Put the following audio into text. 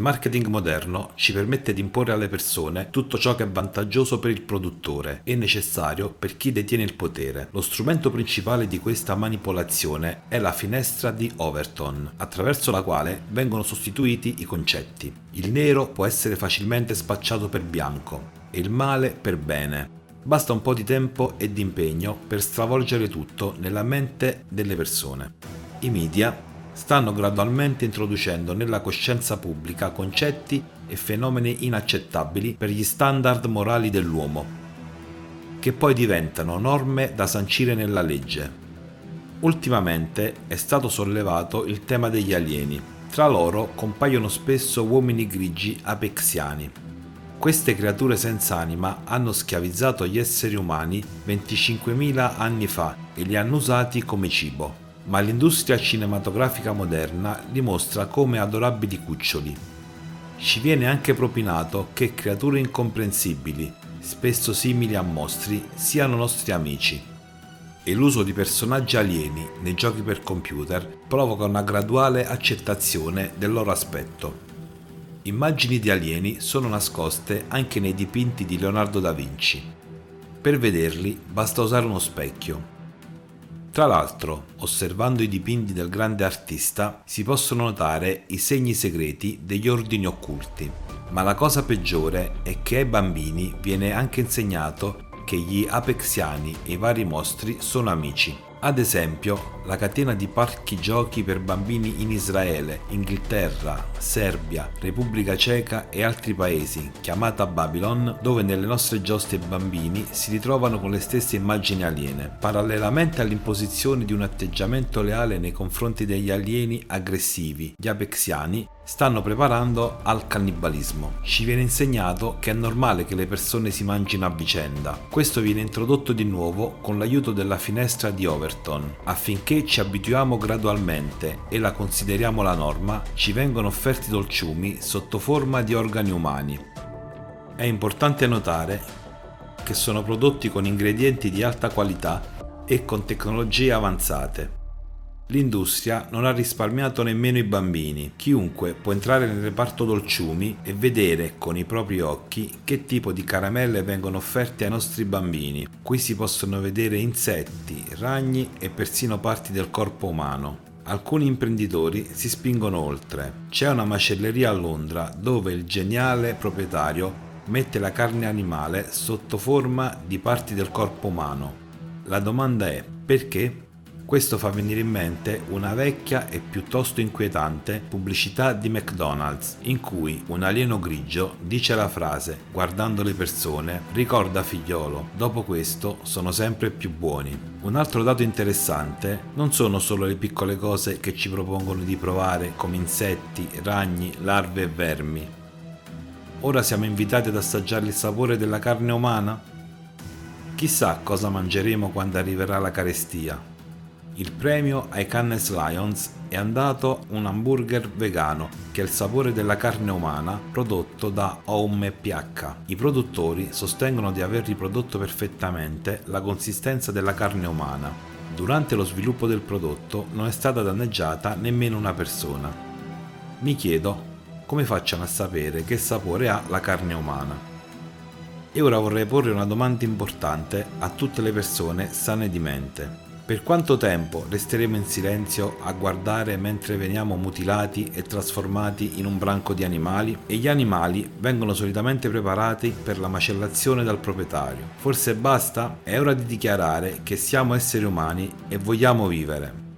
Il marketing moderno ci permette di imporre alle persone tutto ciò che è vantaggioso per il produttore e necessario per chi detiene il potere. Lo strumento principale di questa manipolazione è la finestra di Overton, attraverso la quale vengono sostituiti i concetti. Il nero può essere facilmente spacciato per bianco e il male per bene. Basta un po' di tempo e di impegno per stravolgere tutto nella mente delle persone. I media stanno gradualmente introducendo nella coscienza pubblica concetti e fenomeni inaccettabili per gli standard morali dell'uomo, che poi diventano norme da sancire nella legge. Ultimamente è stato sollevato il tema degli alieni. Tra loro compaiono spesso uomini grigi apexiani. Queste creature senza anima hanno schiavizzato gli esseri umani 25.000 anni fa e li hanno usati come cibo ma l'industria cinematografica moderna li mostra come adorabili cuccioli. Ci viene anche propinato che creature incomprensibili, spesso simili a mostri, siano nostri amici. E l'uso di personaggi alieni nei giochi per computer provoca una graduale accettazione del loro aspetto. Immagini di alieni sono nascoste anche nei dipinti di Leonardo da Vinci. Per vederli basta usare uno specchio tra l'altro, osservando i dipinti del grande artista, si possono notare i segni segreti degli ordini occulti. Ma la cosa peggiore è che ai bambini viene anche insegnato che gli apexiani e i vari mostri sono amici. Ad esempio, la catena di parchi giochi per bambini in Israele, Inghilterra, Serbia, Repubblica Ceca e altri paesi, chiamata Babylon, dove nelle nostre giostre bambini si ritrovano con le stesse immagini aliene. Parallelamente all'imposizione di un atteggiamento leale nei confronti degli alieni aggressivi, gli apexiani stanno preparando al cannibalismo. Ci viene insegnato che è normale che le persone si mangino a vicenda. Questo viene introdotto di nuovo con l'aiuto della finestra di Overton. Affinché ci abituiamo gradualmente e la consideriamo la norma, ci vengono offerti dolciumi sotto forma di organi umani. È importante notare che sono prodotti con ingredienti di alta qualità e con tecnologie avanzate. L'industria non ha risparmiato nemmeno i bambini. Chiunque può entrare nel reparto dolciumi e vedere con i propri occhi che tipo di caramelle vengono offerte ai nostri bambini. Qui si possono vedere insetti, ragni e persino parti del corpo umano. Alcuni imprenditori si spingono oltre. C'è una macelleria a Londra dove il geniale proprietario mette la carne animale sotto forma di parti del corpo umano. La domanda è perché? Questo fa venire in mente una vecchia e piuttosto inquietante pubblicità di McDonald's in cui un alieno grigio dice la frase guardando le persone ricorda figliolo, dopo questo sono sempre più buoni. Un altro dato interessante non sono solo le piccole cose che ci propongono di provare come insetti, ragni, larve e vermi. Ora siamo invitati ad assaggiare il sapore della carne umana? Chissà cosa mangeremo quando arriverà la carestia. Il premio ai Cannes Lions è andato un hamburger vegano che ha il sapore della carne umana prodotto da Home PH. I produttori sostengono di aver riprodotto perfettamente la consistenza della carne umana. Durante lo sviluppo del prodotto non è stata danneggiata nemmeno una persona. Mi chiedo come facciano a sapere che sapore ha la carne umana. E ora vorrei porre una domanda importante a tutte le persone sane di mente. Per quanto tempo resteremo in silenzio a guardare mentre veniamo mutilati e trasformati in un branco di animali? E gli animali vengono solitamente preparati per la macellazione dal proprietario. Forse basta? È ora di dichiarare che siamo esseri umani e vogliamo vivere.